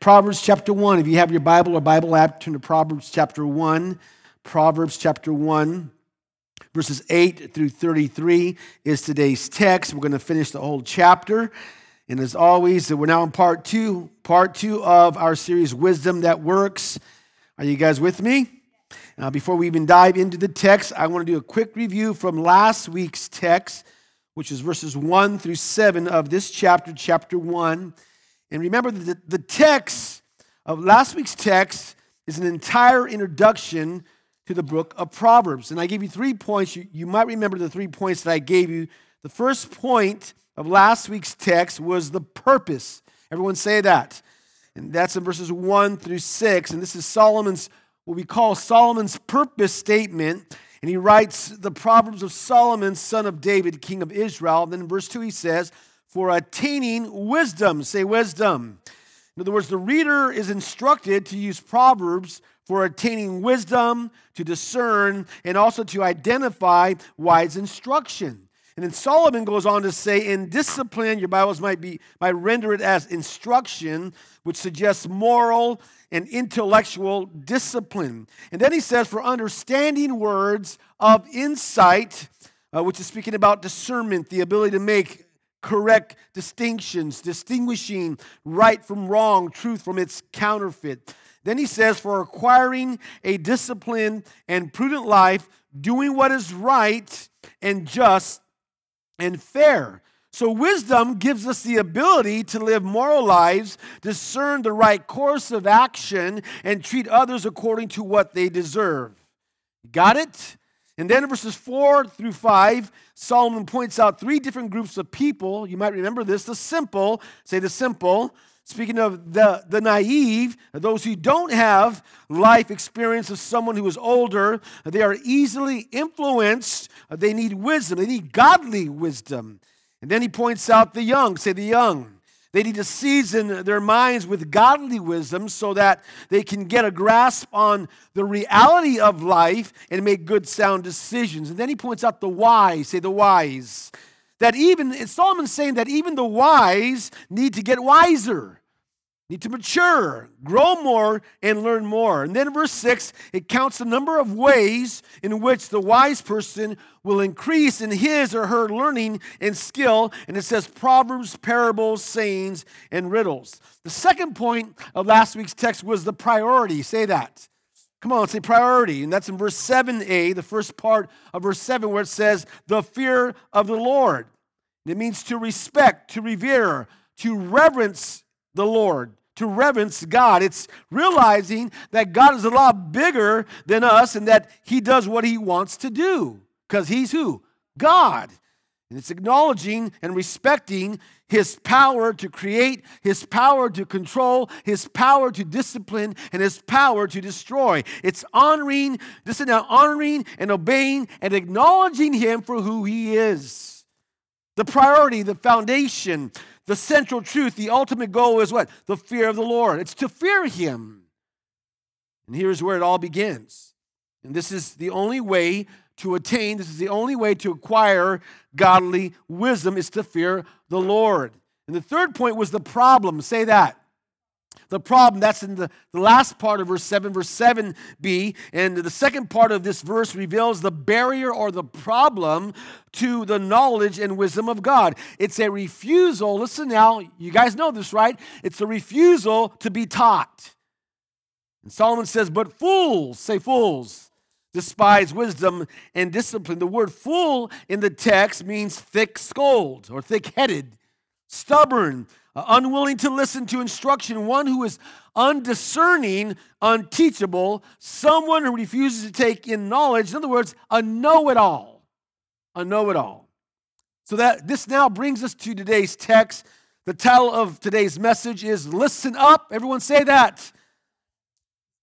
Proverbs chapter 1. If you have your Bible or Bible app, turn to Proverbs chapter 1. Proverbs chapter 1, verses 8 through 33 is today's text. We're going to finish the whole chapter. And as always, we're now in part two, part two of our series, Wisdom That Works. Are you guys with me? Now, before we even dive into the text, I want to do a quick review from last week's text, which is verses 1 through 7 of this chapter, chapter 1. And remember, the, the text of last week's text is an entire introduction to the book of Proverbs. And I gave you three points. You, you might remember the three points that I gave you. The first point of last week's text was the purpose. Everyone say that. And that's in verses 1 through 6. And this is Solomon's, what we call Solomon's purpose statement. And he writes the Proverbs of Solomon, son of David, king of Israel. And then in verse 2, he says, For attaining wisdom. Say wisdom. In other words, the reader is instructed to use Proverbs for attaining wisdom, to discern, and also to identify wise instruction. And then Solomon goes on to say, in discipline, your Bibles might be might render it as instruction, which suggests moral and intellectual discipline. And then he says, for understanding words of insight, uh, which is speaking about discernment, the ability to make correct distinctions, distinguishing right from wrong, truth from its counterfeit. Then he says, for acquiring a disciplined and prudent life, doing what is right and just and fair. So, wisdom gives us the ability to live moral lives, discern the right course of action, and treat others according to what they deserve. Got it? And then in verses 4 through 5, Solomon points out three different groups of people. You might remember this the simple, say the simple. Speaking of the, the naive, those who don't have life experience of someone who is older, they are easily influenced. They need wisdom, they need godly wisdom. And then he points out the young, say the young. They need to season their minds with godly wisdom so that they can get a grasp on the reality of life and make good, sound decisions. And then he points out the wise, say the wise. That even, Solomon's saying that even the wise need to get wiser need to mature, grow more, and learn more. And then verse 6, it counts the number of ways in which the wise person will increase in his or her learning and skill. And it says proverbs, parables, sayings, and riddles. The second point of last week's text was the priority. Say that. Come on, say priority. And that's in verse 7a, the first part of verse 7, where it says, the fear of the Lord. It means to respect, to revere, to reverence the Lord to reverence God. It's realizing that God is a lot bigger than us and that He does what He wants to do because He's who? God. And it's acknowledging and respecting His power to create, His power to control, His power to discipline, and His power to destroy. It's honoring, listen now, honoring and obeying and acknowledging Him for who He is. The priority, the foundation, the central truth, the ultimate goal is what? The fear of the Lord. It's to fear Him. And here's where it all begins. And this is the only way to attain, this is the only way to acquire godly wisdom is to fear the Lord. And the third point was the problem. Say that the problem. That's in the, the last part of verse 7, verse 7b. And the second part of this verse reveals the barrier or the problem to the knowledge and wisdom of God. It's a refusal. Listen now, you guys know this, right? It's a refusal to be taught. And Solomon says, But fools, say fools, despise wisdom and discipline. The word fool in the text means thick skulled or thick headed, stubborn, uh, unwilling to listen to instruction, one who is undiscerning, unteachable, someone who refuses to take in knowledge. In other words, a know it all. A know it all. So that this now brings us to today's text. The title of today's message is Listen Up. Everyone say that.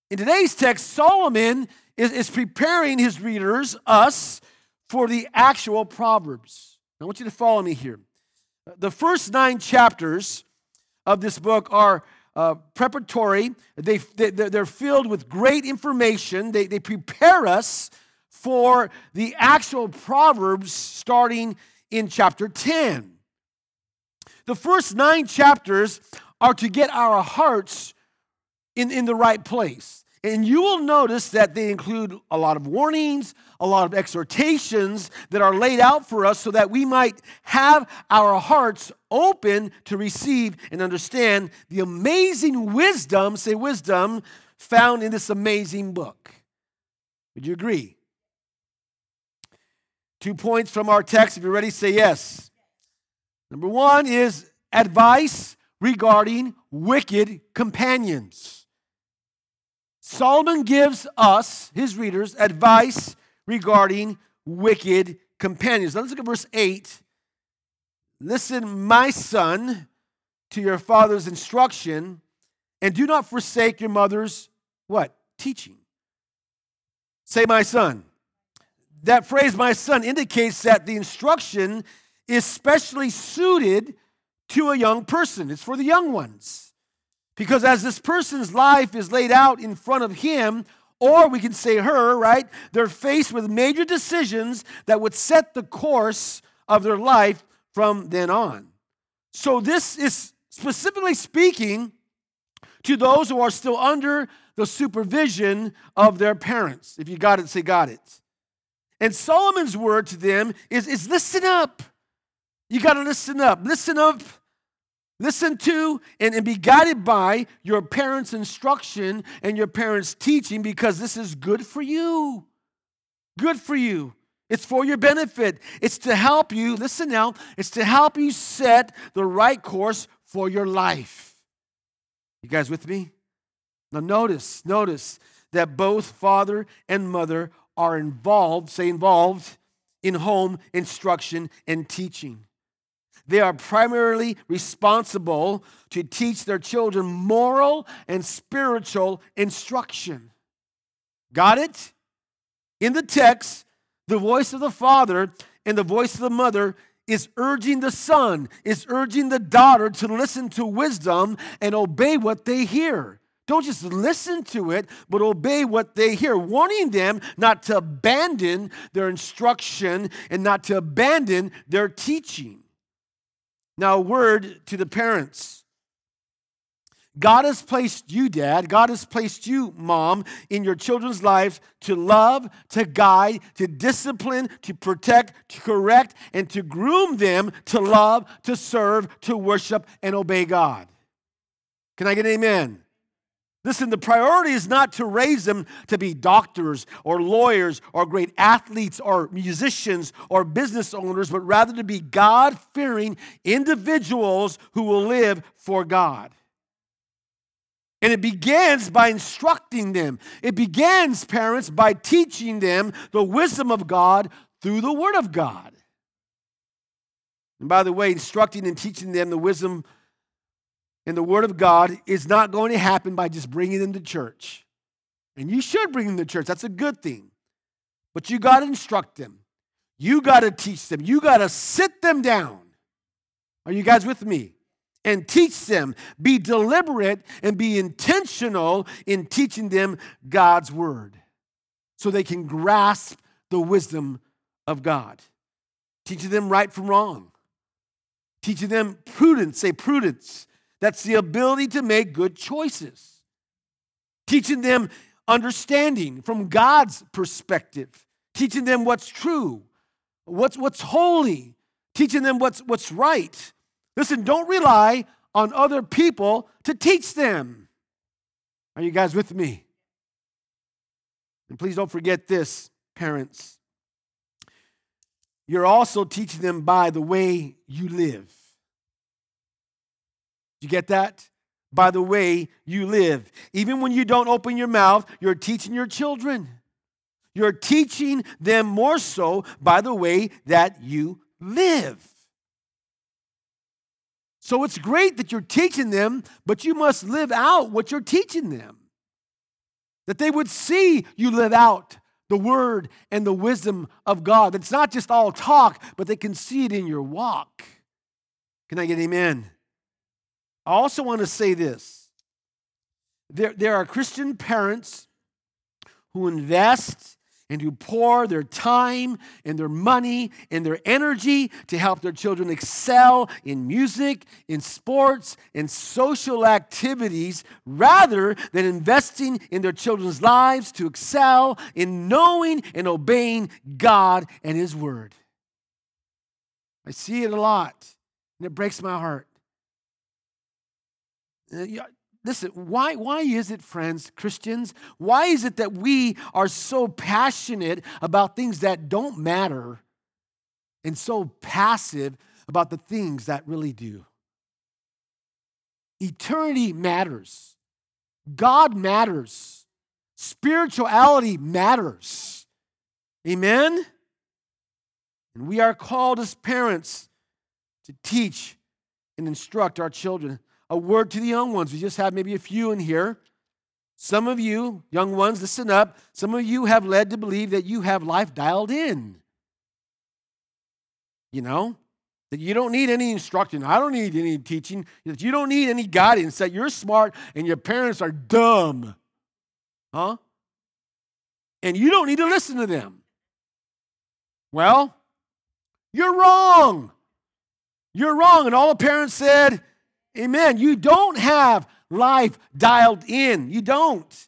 In today's text, Solomon is, is preparing his readers, us, for the actual Proverbs. I want you to follow me here. The first nine chapters of this book are uh, preparatory, they, they, they're filled with great information. They, they prepare us for the actual Proverbs starting in chapter 10. The first nine chapters are to get our hearts in, in the right place. And you will notice that they include a lot of warnings, a lot of exhortations that are laid out for us so that we might have our hearts open to receive and understand the amazing wisdom, say wisdom, found in this amazing book. Would you agree? Two points from our text. If you're ready, say yes. Number one is advice regarding wicked companions. Solomon gives us, his readers, advice regarding wicked companions. Now let's look at verse 8. Listen, my son, to your father's instruction, and do not forsake your mother's what? Teaching. Say, my son. That phrase, my son, indicates that the instruction is specially suited to a young person. It's for the young ones. Because as this person's life is laid out in front of him, or we can say her, right? They're faced with major decisions that would set the course of their life from then on. So, this is specifically speaking to those who are still under the supervision of their parents. If you got it, say, got it. And Solomon's word to them is, is listen up. You got to listen up. Listen up Listen to and, and be guided by your parents' instruction and your parents' teaching because this is good for you. Good for you. It's for your benefit. It's to help you, listen now, it's to help you set the right course for your life. You guys with me? Now, notice, notice that both father and mother are involved, say involved, in home instruction and teaching. They are primarily responsible to teach their children moral and spiritual instruction. Got it? In the text, the voice of the father and the voice of the mother is urging the son, is urging the daughter to listen to wisdom and obey what they hear. Don't just listen to it, but obey what they hear, warning them not to abandon their instruction and not to abandon their teaching. Now, a word to the parents. God has placed you, dad, God has placed you, mom, in your children's lives to love, to guide, to discipline, to protect, to correct, and to groom them to love, to serve, to worship, and obey God. Can I get an amen? Listen, the priority is not to raise them to be doctors or lawyers or great athletes or musicians or business owners, but rather to be God fearing individuals who will live for God. And it begins by instructing them. It begins, parents, by teaching them the wisdom of God through the Word of God. And by the way, instructing and teaching them the wisdom in the Word of God is not going to happen by just bringing them to church. And you should bring them to church, that's a good thing. But you got to instruct them, you got to teach them, you got to sit them down. Are you guys with me? And teach them. Be deliberate and be intentional in teaching them God's Word so they can grasp the wisdom of God. Teaching them right from wrong. Teaching them prudence, say prudence that's the ability to make good choices. Teaching them understanding from God's perspective, teaching them what's true, what's, what's holy, teaching them what's, what's right. Listen, don't rely on other people to teach them. Are you guys with me? And please don't forget this, parents. You're also teaching them by the way you live you get that? By the way you live. Even when you don't open your mouth, you're teaching your children. You're teaching them more so by the way that you live. So it's great that you're teaching them, but you must live out what you're teaching them. That they would see you live out the word and the wisdom of God. It's not just all talk, but they can see it in your walk. Can I get amen? I also want to say this there, there are Christian parents who invest and who pour their time and their money and their energy to help their children excel in music, in sports, and social activities rather than investing in their children's lives to excel in knowing and obeying God and His Word. I see it a lot, and it breaks my heart. Uh, Listen, why, why is it, friends, Christians, why is it that we are so passionate about things that don't matter and so passive about the things that really do? Eternity matters, God matters, spirituality matters. Amen? And we are called as parents to teach and instruct our children a word to the young ones. We just have maybe a few in here. Some of you, young ones, listen up. Some of you have led to believe that you have life dialed in. You know, that you don't need any instruction. I don't need any teaching. That you don't need any guidance. That you're smart and your parents are dumb. Huh? And you don't need to listen to them. Well, you're wrong. You're wrong. And all the parents said, Amen. You don't have life dialed in. You don't.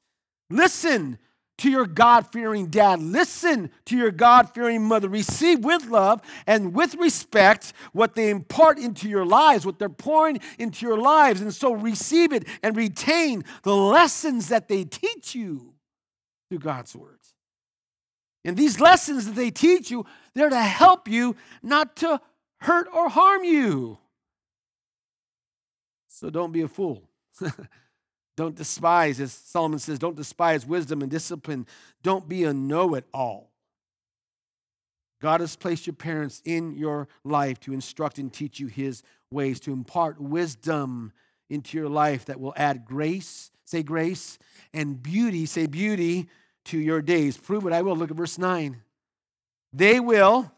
Listen to your God fearing dad. Listen to your God fearing mother. Receive with love and with respect what they impart into your lives, what they're pouring into your lives. And so receive it and retain the lessons that they teach you through God's words. And these lessons that they teach you, they're to help you, not to hurt or harm you. So don't be a fool. don't despise, as Solomon says, don't despise wisdom and discipline. Don't be a know it all. God has placed your parents in your life to instruct and teach you his ways, to impart wisdom into your life that will add grace, say grace, and beauty, say beauty, to your days. Prove it, I will. Look at verse 9. They will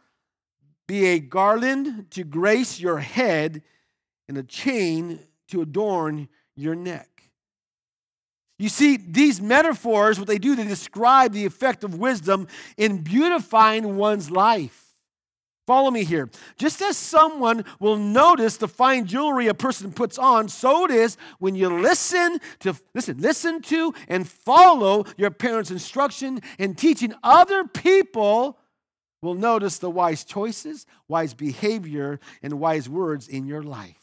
be a garland to grace your head and a chain to adorn your neck. You see, these metaphors, what they do, they describe the effect of wisdom in beautifying one's life. Follow me here. Just as someone will notice the fine jewelry a person puts on, so it is when you listen to listen, listen to and follow your parents' instruction and teaching other people will notice the wise choices, wise behavior, and wise words in your life.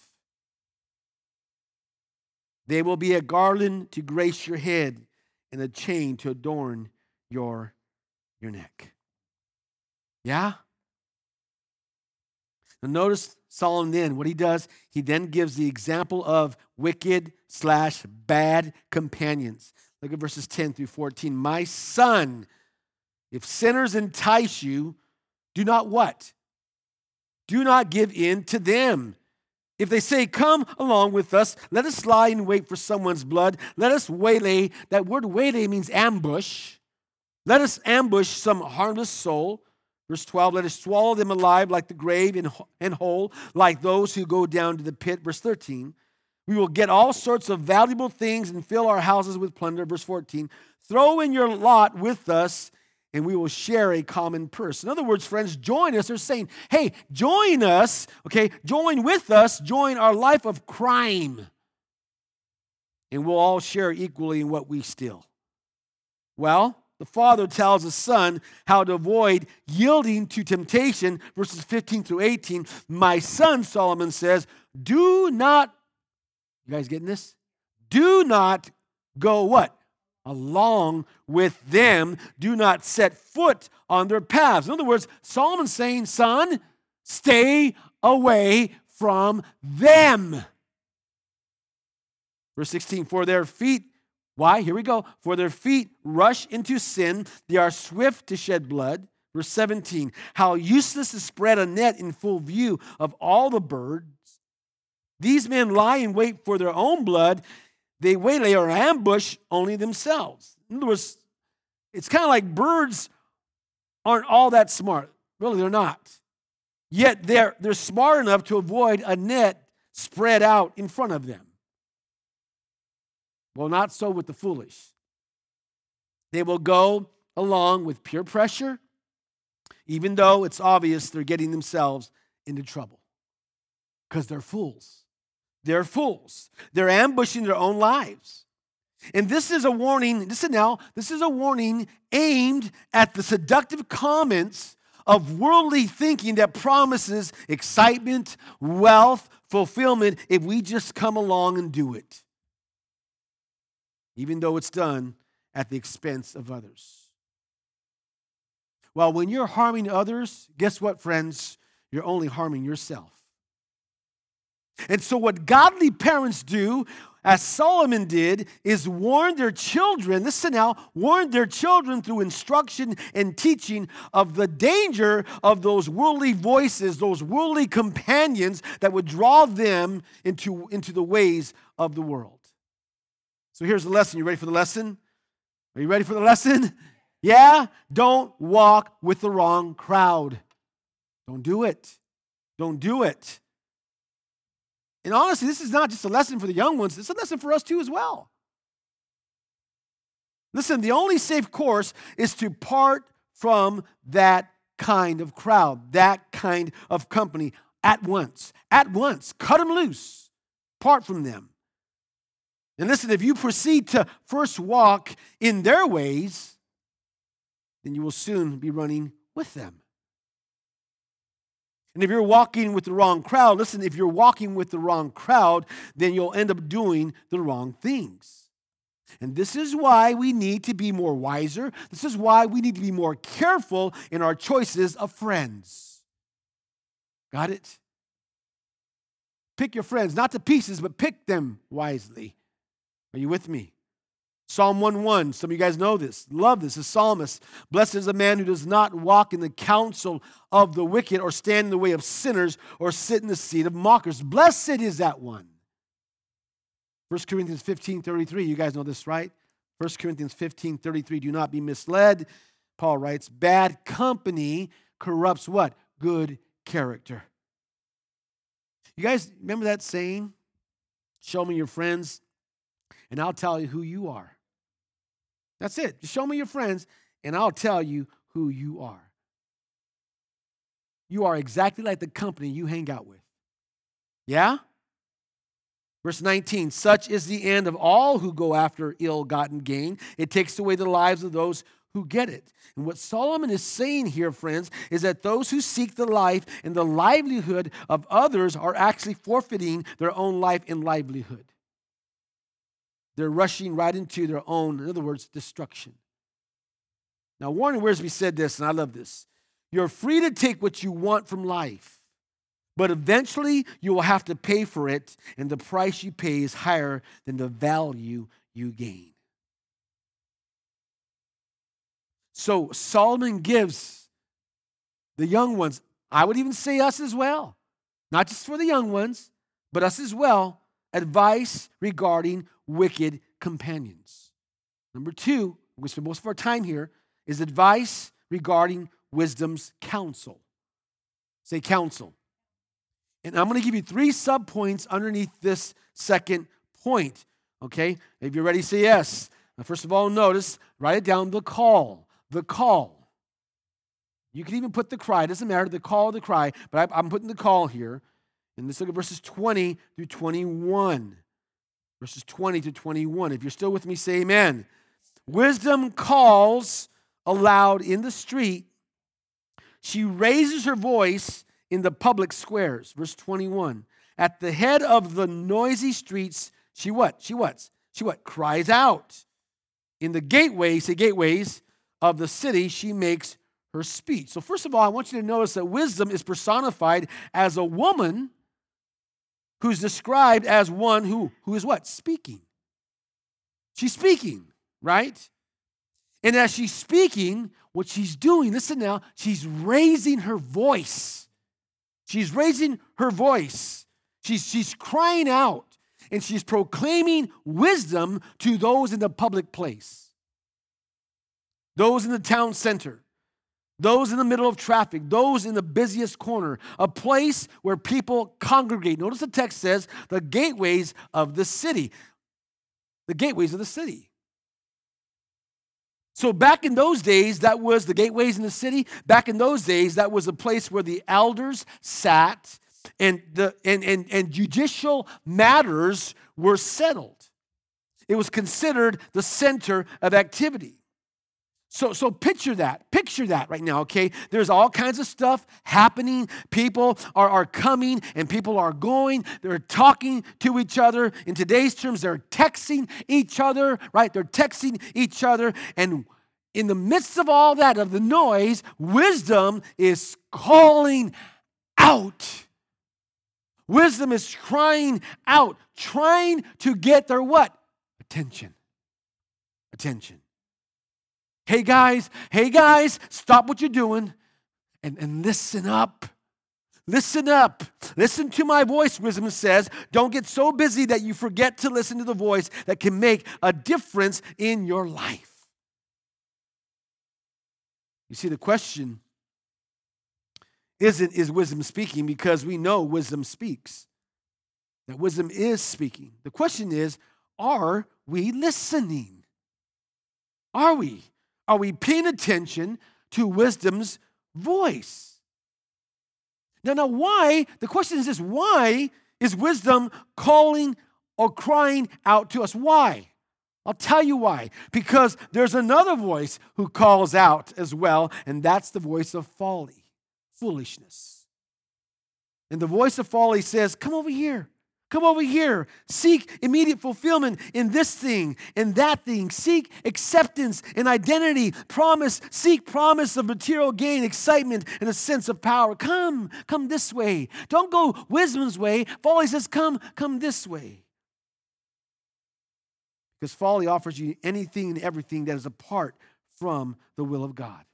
They will be a garland to grace your head and a chain to adorn your, your neck. Yeah? Now notice Solomon then, what he does, he then gives the example of wicked slash bad companions. Look at verses 10 through 14. My son, if sinners entice you, do not what? Do not give in to them. If they say, Come along with us, let us lie in wait for someone's blood, let us waylay. That word waylay means ambush. Let us ambush some harmless soul. Verse 12, let us swallow them alive like the grave and, whole, like those who go down to the pit. Verse 13, we will get all sorts of valuable things and fill our houses with plunder. Verse 14, throw in your lot with us and we will share a common purse. In other words, friends, join us. They're saying, hey, join us, okay? Join with us, join our life of crime. And we'll all share equally in what we steal. Well, the father tells the son how to avoid yielding to temptation, verses 15 through 18. My son, Solomon says, do not, you guys getting this? Do not go what? Along with them. Do not set foot on their paths. In other words, Solomon's saying, son, stay away from them. Verse 16, for their feet, why? Here we go. For their feet rush into sin, they are swift to shed blood. Verse 17, how useless to spread a net in full view of all the birds. These men lie in wait for their own blood they waylay or ambush only themselves. In other words, it's kind of like birds aren't all that smart. Really, they're not. Yet they're, they're smart enough to avoid a net spread out in front of them. Well, not so with the foolish. They will go along with peer pressure, even though it's obvious they're getting themselves into trouble because they're fools. They're fools. They're ambushing their own lives. And this is a warning, listen now, this is a warning aimed at the seductive comments of worldly thinking that promises excitement, wealth, fulfillment if we just come along and do it, even though it's done at the expense of others. Well, when you're harming others, guess what, friends? You're only harming yourself. And so, what godly parents do, as Solomon did, is warn their children, listen now, warn their children through instruction and teaching of the danger of those worldly voices, those worldly companions that would draw them into, into the ways of the world. So, here's the lesson. You ready for the lesson? Are you ready for the lesson? Yeah? Don't walk with the wrong crowd. Don't do it. Don't do it. And honestly, this is not just a lesson for the young ones, it's a lesson for us too as well. Listen, the only safe course is to part from that kind of crowd, that kind of company at once. At once. Cut them loose. Part from them. And listen, if you proceed to first walk in their ways, then you will soon be running with them. And if you're walking with the wrong crowd, listen, if you're walking with the wrong crowd, then you'll end up doing the wrong things. And this is why we need to be more wiser. This is why we need to be more careful in our choices of friends. Got it? Pick your friends, not to pieces, but pick them wisely. Are you with me? Psalm 1 1, some of you guys know this, love this. The psalmist, blessed is a man who does not walk in the counsel of the wicked, or stand in the way of sinners, or sit in the seat of mockers. Blessed is that one. 1 Corinthians 15 33, you guys know this, right? 1 Corinthians 15 33, do not be misled. Paul writes, bad company corrupts what? Good character. You guys remember that saying? Show me your friends, and I'll tell you who you are. That's it. Show me your friends, and I'll tell you who you are. You are exactly like the company you hang out with. Yeah? Verse 19, such is the end of all who go after ill gotten gain. It takes away the lives of those who get it. And what Solomon is saying here, friends, is that those who seek the life and the livelihood of others are actually forfeiting their own life and livelihood. They're rushing right into their own, in other words, destruction. Now, Warren Wiersbe said this, and I love this. You're free to take what you want from life, but eventually you will have to pay for it, and the price you pay is higher than the value you gain. So Solomon gives the young ones, I would even say us as well, not just for the young ones, but us as well, advice regarding wicked companions. Number two, we spend most of our time here, is advice regarding wisdom's counsel. Say counsel. And I'm going to give you three subpoints underneath this second point. Okay? If you're ready, say yes. Now, first of all, notice, write it down the call. The call. You can even put the cry, it doesn't matter, the call the cry, but I'm putting the call here. And let's look at verses 20 through 21 verses 20 to 21. If you're still with me, say amen. Wisdom calls aloud in the street. She raises her voice in the public squares. Verse 21. At the head of the noisy streets, she what? She what? She what? Cries out. In the gateways, say gateways of the city, she makes her speech. So, first of all, I want you to notice that wisdom is personified as a woman who's described as one who, who is what? Speaking. She's speaking, right? And as she's speaking, what she's doing, listen now, she's raising her voice. She's raising her voice. She's, she's crying out and she's proclaiming wisdom to those in the public place, those in the town center, those in the middle of traffic, those in the busiest corner, a place where people congregate. Notice the text says the gateways of the city. The gateways of the city. So back in those days, that was the gateways in the city. Back in those days, that was a place where the elders sat and the and, and, and judicial matters were settled. It was considered the center of activity. So, so picture that. Picture that right now, okay? There's all kinds of stuff happening. People are, are coming and people are going. They're talking to each other. In today's terms, they're texting each other, right? They're texting each other. And in the midst of all that, of the noise, wisdom is calling out. Wisdom is crying out, trying to get their what? Attention. Attention. Hey guys, hey guys, stop what you're doing and, and listen up. Listen up. Listen to my voice, wisdom says. Don't get so busy that you forget to listen to the voice that can make a difference in your life. You see, the question isn't is wisdom speaking because we know wisdom speaks, that wisdom is speaking. The question is, are we listening? Are we? Are we paying attention to wisdom's voice? Now, now, why? The question is this why is wisdom calling or crying out to us? Why? I'll tell you why. Because there's another voice who calls out as well, and that's the voice of folly, foolishness. And the voice of folly says, Come over here. Come over here. Seek immediate fulfillment in this thing, in that thing. Seek acceptance and identity, promise. Seek promise of material gain, excitement, and a sense of power. Come, come this way. Don't go wisdom's way. Folly says, Come, come this way. Because folly offers you anything and everything that is apart from the will of God.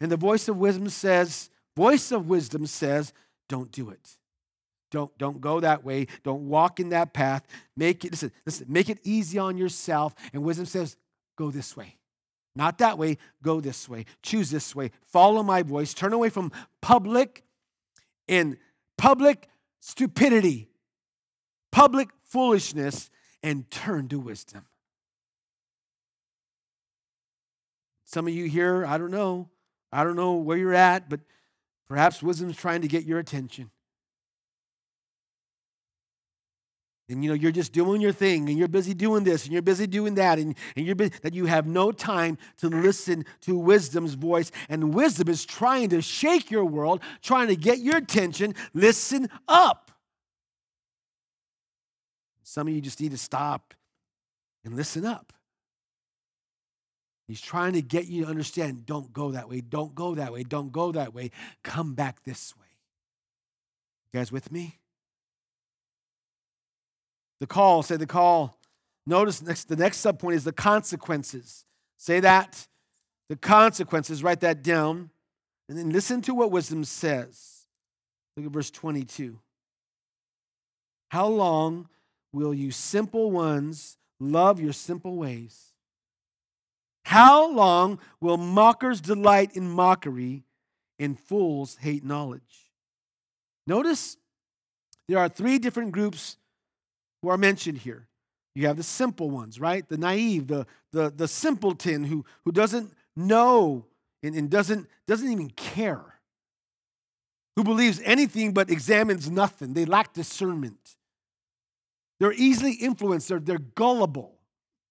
And the voice of wisdom says, voice of wisdom says, don't do it. Don't, don't go that way. Don't walk in that path. Make it, listen, listen, make it easy on yourself. And wisdom says, go this way. Not that way, go this way. Choose this way. Follow my voice. Turn away from public and public stupidity, public foolishness, and turn to wisdom. Some of you here, I don't know. I don't know where you're at, but perhaps wisdom's trying to get your attention. And you know you're just doing your thing and you're busy doing this and you're busy doing that and, and you're busy, that you have no time to listen to wisdom's voice. And wisdom is trying to shake your world trying to get your attention. Listen up. Some of you just need to stop and listen up. He's trying to get you to understand don't go that way don't go that way don't go that way. Come back this way. You guys with me the call, say the call. Notice next, the next subpoint is the consequences. Say that. The consequences, write that down. And then listen to what wisdom says. Look at verse 22. How long will you simple ones love your simple ways? How long will mockers delight in mockery and fools hate knowledge? Notice there are three different groups who are mentioned here. You have the simple ones, right? The naive, the, the, the simpleton who, who doesn't know and, and doesn't, doesn't even care, who believes anything but examines nothing. They lack discernment. They're easily influenced, they're, they're gullible.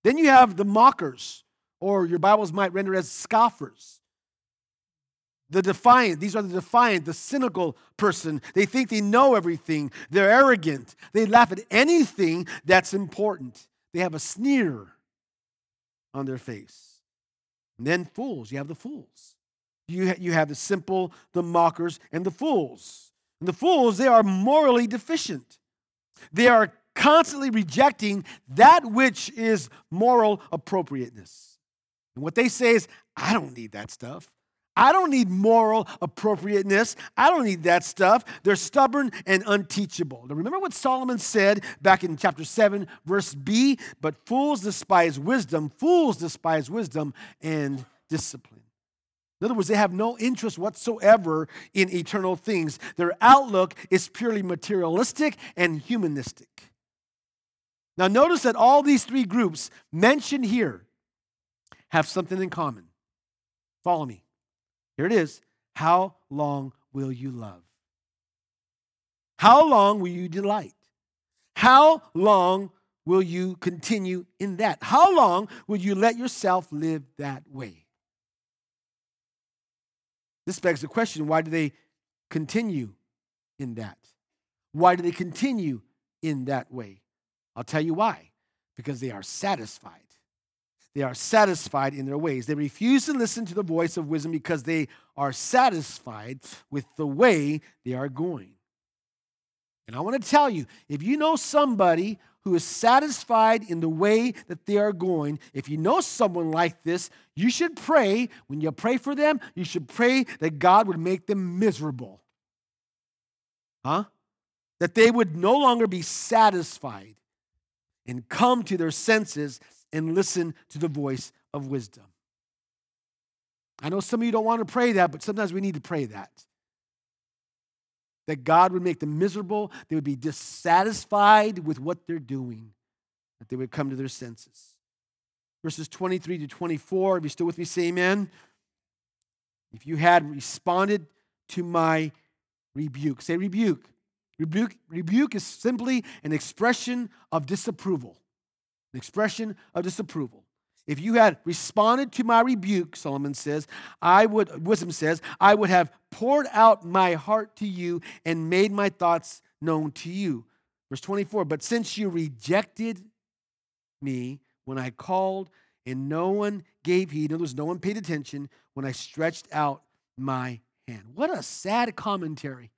Then you have the mockers, or your Bibles might render as scoffers the defiant. These are the defiant, the cynical person. They think they know everything. They're arrogant. They laugh at anything that's important. They have a sneer on their face. And then fools. You have the fools. You, you have the simple, the mockers, and the fools. And the fools, they are morally deficient. They are constantly rejecting that which is moral appropriateness. And what they say is, I don't need that stuff. I don't need moral appropriateness. I don't need that stuff. They're stubborn and unteachable. Now, remember what Solomon said back in chapter 7, verse B? But fools despise wisdom, fools despise wisdom and discipline. In other words, they have no interest whatsoever in eternal things. Their outlook is purely materialistic and humanistic. Now, notice that all these three groups mentioned here have something in common. Follow me. Here it is. How long will you love? How long will you delight? How long will you continue in that? How long will you let yourself live that way? This begs the question why do they continue in that? Why do they continue in that way? I'll tell you why. Because they are satisfied. They are satisfied in their ways. They refuse to listen to the voice of wisdom because they are satisfied with the way they are going. And I want to tell you if you know somebody who is satisfied in the way that they are going, if you know someone like this, you should pray. When you pray for them, you should pray that God would make them miserable. Huh? That they would no longer be satisfied and come to their senses and listen to the voice of wisdom. I know some of you don't want to pray that, but sometimes we need to pray that that God would make them miserable, they would be dissatisfied with what they're doing, that they would come to their senses. Verses 23 to 24, if you're still with me, say amen. If you had responded to my rebuke, say rebuke. Rebuke, rebuke is simply an expression of disapproval. An expression of disapproval. If you had responded to my rebuke, Solomon says, I would, wisdom says, I would have poured out my heart to you and made my thoughts known to you. Verse 24, but since you rejected me when I called and no one gave heed, in other words, no one paid attention when I stretched out my hand. What a sad commentary.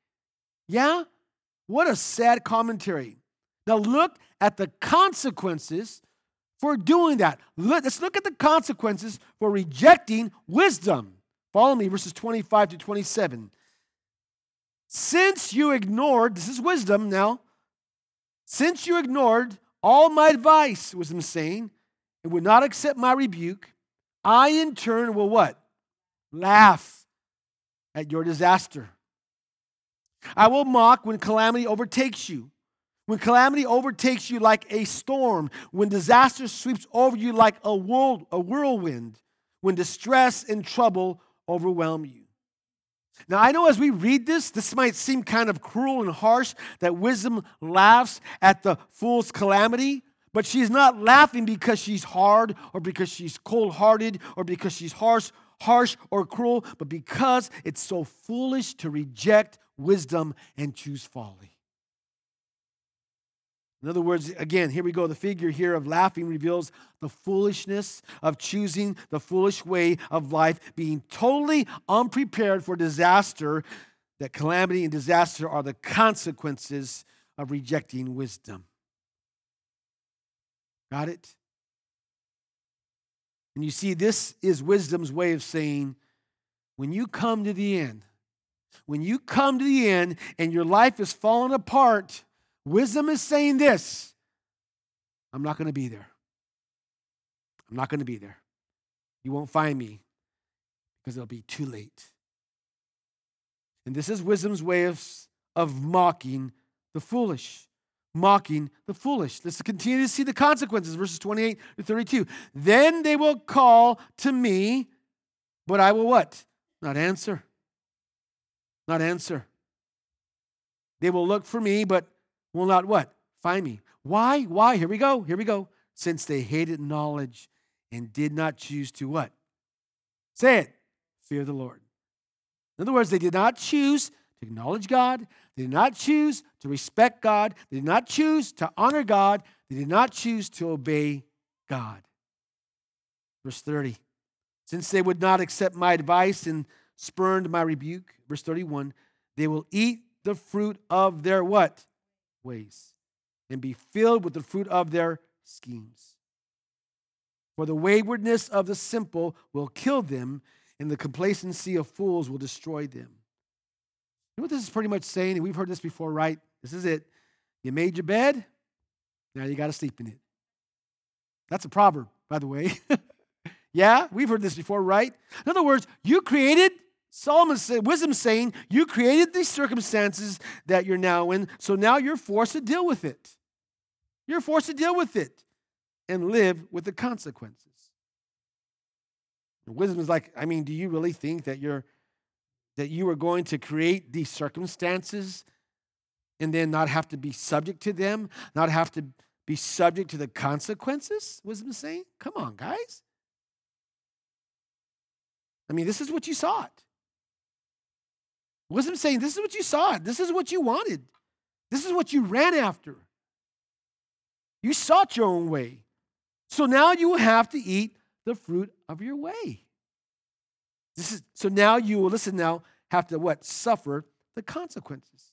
Yeah? What a sad commentary. Now look at the consequences for doing that. Let's look at the consequences for rejecting wisdom. Follow me, verses 25 to 27. Since you ignored, this is wisdom now, since you ignored all my advice, wisdom saying, and would not accept my rebuke, I in turn will what? Laugh at your disaster. I will mock when calamity overtakes you. When calamity overtakes you like a storm, when disaster sweeps over you like a, a whirlwind, when distress and trouble overwhelm you. Now, I know as we read this, this might seem kind of cruel and harsh that wisdom laughs at the fool's calamity, but she's not laughing because she's hard or because she's cold hearted or because she's harsh, harsh or cruel, but because it's so foolish to reject wisdom and choose folly. In other words, again, here we go. The figure here of laughing reveals the foolishness of choosing the foolish way of life, being totally unprepared for disaster. That calamity and disaster are the consequences of rejecting wisdom. Got it? And you see, this is wisdom's way of saying, when you come to the end, when you come to the end and your life is falling apart, Wisdom is saying this I'm not going to be there. I'm not going to be there. You won't find me because it'll be too late. And this is wisdom's way of, of mocking the foolish. Mocking the foolish. Let's continue to see the consequences. Verses 28 to 32. Then they will call to me, but I will what? Not answer. Not answer. They will look for me, but will not what? Find me. Why? Why? Here we go. Here we go. Since they hated knowledge and did not choose to what? Say it. Fear the Lord. In other words, they did not choose to acknowledge God. They did not choose to respect God. They did not choose to honor God. They did not choose to obey God. Verse 30. Since they would not accept my advice and spurned my rebuke, verse 31, they will eat the fruit of their what? Ways and be filled with the fruit of their schemes. For the waywardness of the simple will kill them, and the complacency of fools will destroy them. You know what this is pretty much saying? And we've heard this before, right? This is it. You made your bed, now you got to sleep in it. That's a proverb, by the way. yeah, we've heard this before, right? In other words, you created Solomon said, wisdom saying, you created these circumstances that you're now in, so now you're forced to deal with it. You're forced to deal with it and live with the consequences. Wisdom is like, I mean, do you really think that you're that you are going to create these circumstances and then not have to be subject to them, not have to be subject to the consequences? Wisdom saying, come on, guys. I mean, this is what you sought. Wisdom saying, this is what you sought. This is what you wanted. This is what you ran after. You sought your own way. So now you will have to eat the fruit of your way. This is so now you will listen now have to what? Suffer the consequences.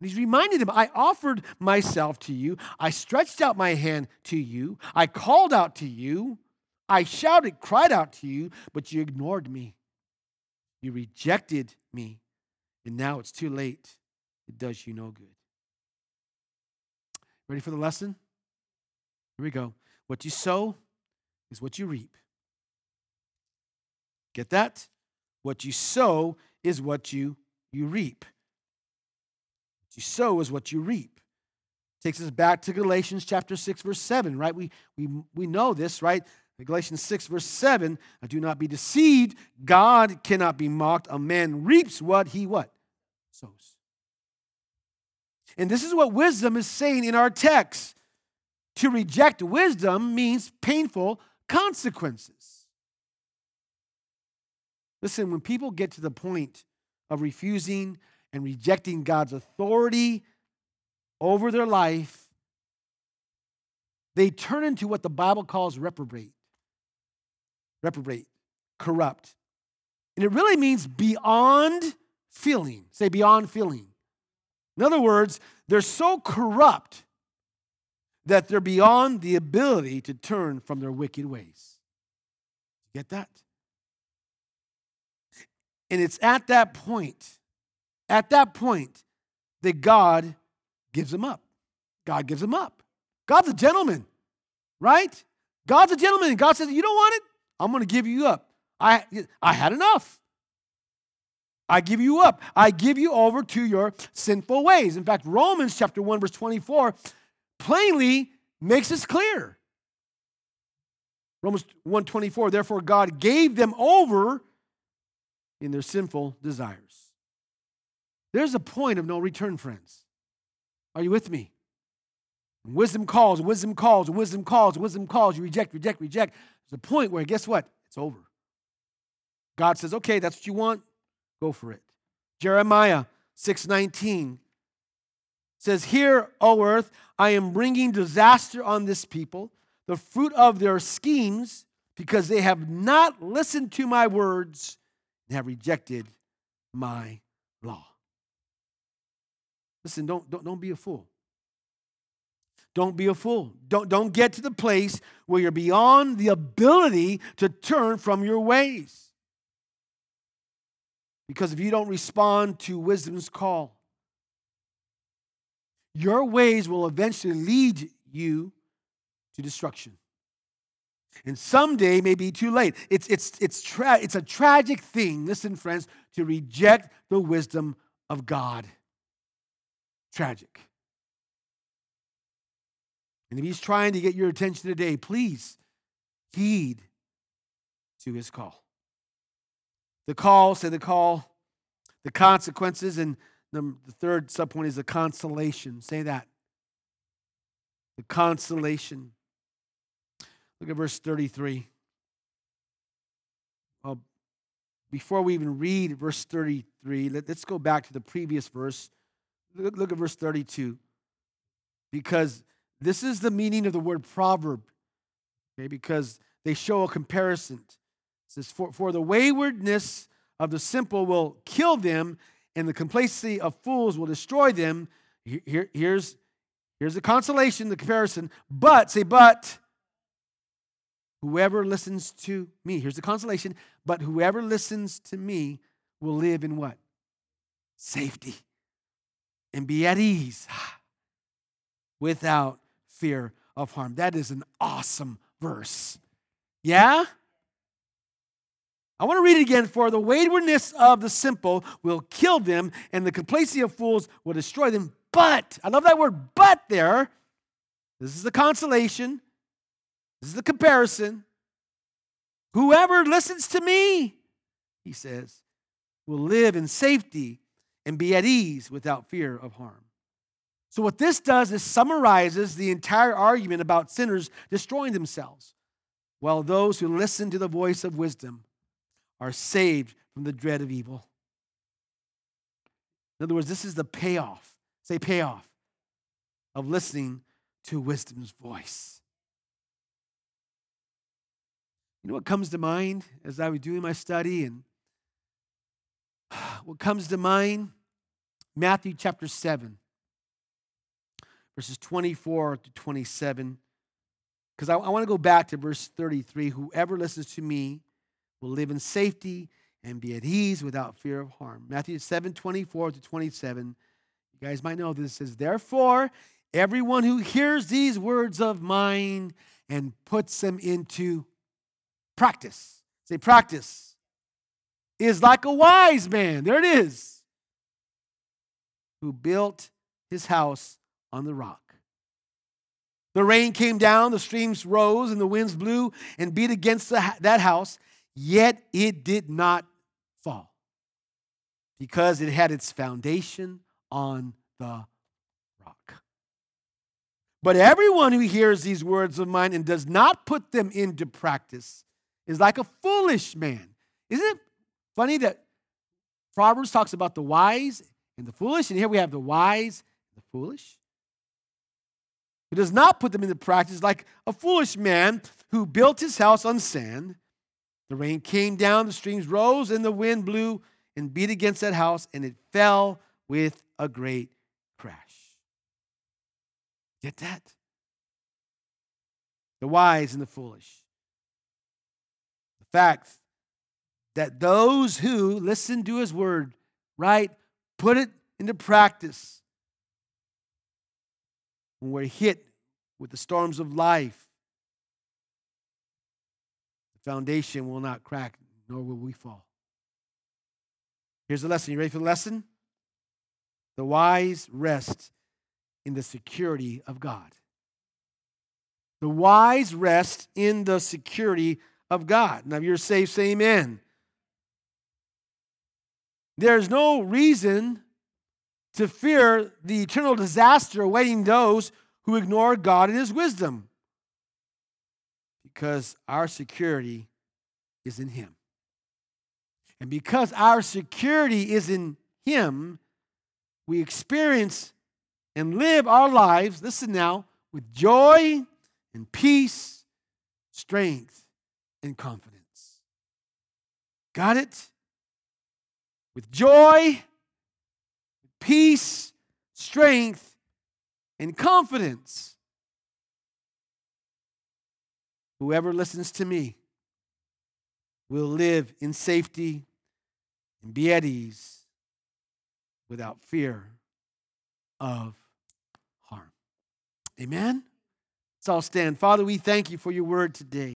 And he's reminding them, I offered myself to you. I stretched out my hand to you. I called out to you. I shouted, cried out to you, but you ignored me. You rejected me. And now it's too late. It does you no good. Ready for the lesson? Here we go. What you sow is what you reap. Get that? What you sow is what you, you reap. What you sow is what you reap. Takes us back to Galatians chapter 6, verse 7, right? We, we, we know this, right? Galatians 6, verse 7, do not be deceived. God cannot be mocked. A man reaps what he what? Sows. And this is what wisdom is saying in our text. To reject wisdom means painful consequences. Listen, when people get to the point of refusing and rejecting God's authority over their life, they turn into what the Bible calls reprobate. Reprobate, corrupt. And it really means beyond feeling. Say beyond feeling. In other words, they're so corrupt that they're beyond the ability to turn from their wicked ways. Get that? And it's at that point, at that point, that God gives them up. God gives them up. God's a gentleman, right? God's a gentleman. And God says, You don't want it? I'm going to give you up. I, I had enough. I give you up. I give you over to your sinful ways. In fact, Romans chapter 1, verse 24 plainly makes this clear. Romans 1:24 therefore God gave them over in their sinful desires. There's a point of no return friends. Are you with me? Wisdom calls, wisdom calls, wisdom calls, wisdom calls. You reject, reject, reject. There's a point where guess what? It's over. God says, "Okay, that's what you want. Go for it." Jeremiah 6:19 says, Hear, O earth, I am bringing disaster on this people, the fruit of their schemes, because they have not listened to my words and have rejected my law. Listen, don't, don't, don't be a fool. Don't be a fool. Don't, don't get to the place where you're beyond the ability to turn from your ways. Because if you don't respond to wisdom's call, your ways will eventually lead you to destruction. And someday may be too late. It's, it's, it's, tra- it's a tragic thing, listen, friends, to reject the wisdom of God. Tragic. And if he's trying to get your attention today, please heed to his call. The call, say the call, the consequences, and the third subpoint is the consolation. Say that. The consolation. Look at verse 33. Well, before we even read verse 33, let, us go back to the previous verse. Look, look at verse 32. Because this is the meaning of the word proverb. Okay, because they show a comparison. It says, For, for the waywardness of the simple will kill them, and the complacency of fools will destroy them. Here, here's, here's the consolation, the comparison. But, say, but, whoever listens to me, here's the consolation, but whoever listens to me will live in what? Safety and be at ease without fear of harm. That is an awesome verse. Yeah? I want to read it again. For the waywardness of the simple will kill them, and the complacency of fools will destroy them. But, I love that word, but there. This is the consolation. This is the comparison. Whoever listens to me, he says, will live in safety and be at ease without fear of harm. So, what this does is summarizes the entire argument about sinners destroying themselves, while those who listen to the voice of wisdom are saved from the dread of evil. In other words, this is the payoff, say payoff, of listening to wisdom's voice. You know what comes to mind as I was doing my study and what comes to mind? Matthew chapter 7, verses 24 to 27. Because I, I want to go back to verse 33 Whoever listens to me will live in safety and be at ease without fear of harm. Matthew 7 24 to 27. You guys might know this says, Therefore, everyone who hears these words of mine and puts them into practice, say practice, is like a wise man. There it is. Who built his house on the rock. The rain came down, the streams rose, and the winds blew and beat against the, that house, yet it did not fall because it had its foundation on the rock. But everyone who hears these words of mine and does not put them into practice is like a foolish man. Isn't it funny that Proverbs talks about the wise and the foolish, and here we have the wise and the foolish? Who does not put them into practice like a foolish man who built his house on sand. The rain came down, the streams rose, and the wind blew and beat against that house, and it fell with a great crash. Get that? The wise and the foolish. The fact that those who listen to his word, right, put it into practice, when we're hit with the storms of life, the foundation will not crack, nor will we fall. Here's the lesson. You ready for the lesson? The wise rest in the security of God. The wise rest in the security of God. Now, if you're safe, say amen. There's no reason to fear the eternal disaster awaiting those who ignore God and His wisdom. Because our security is in Him. And because our security is in Him, we experience and live our lives, listen now, with joy and peace, strength, and confidence. Got it? With joy, peace, strength, and confidence. Whoever listens to me will live in safety and be at ease without fear of harm. Amen? Let's all stand. Father, we thank you for your word today.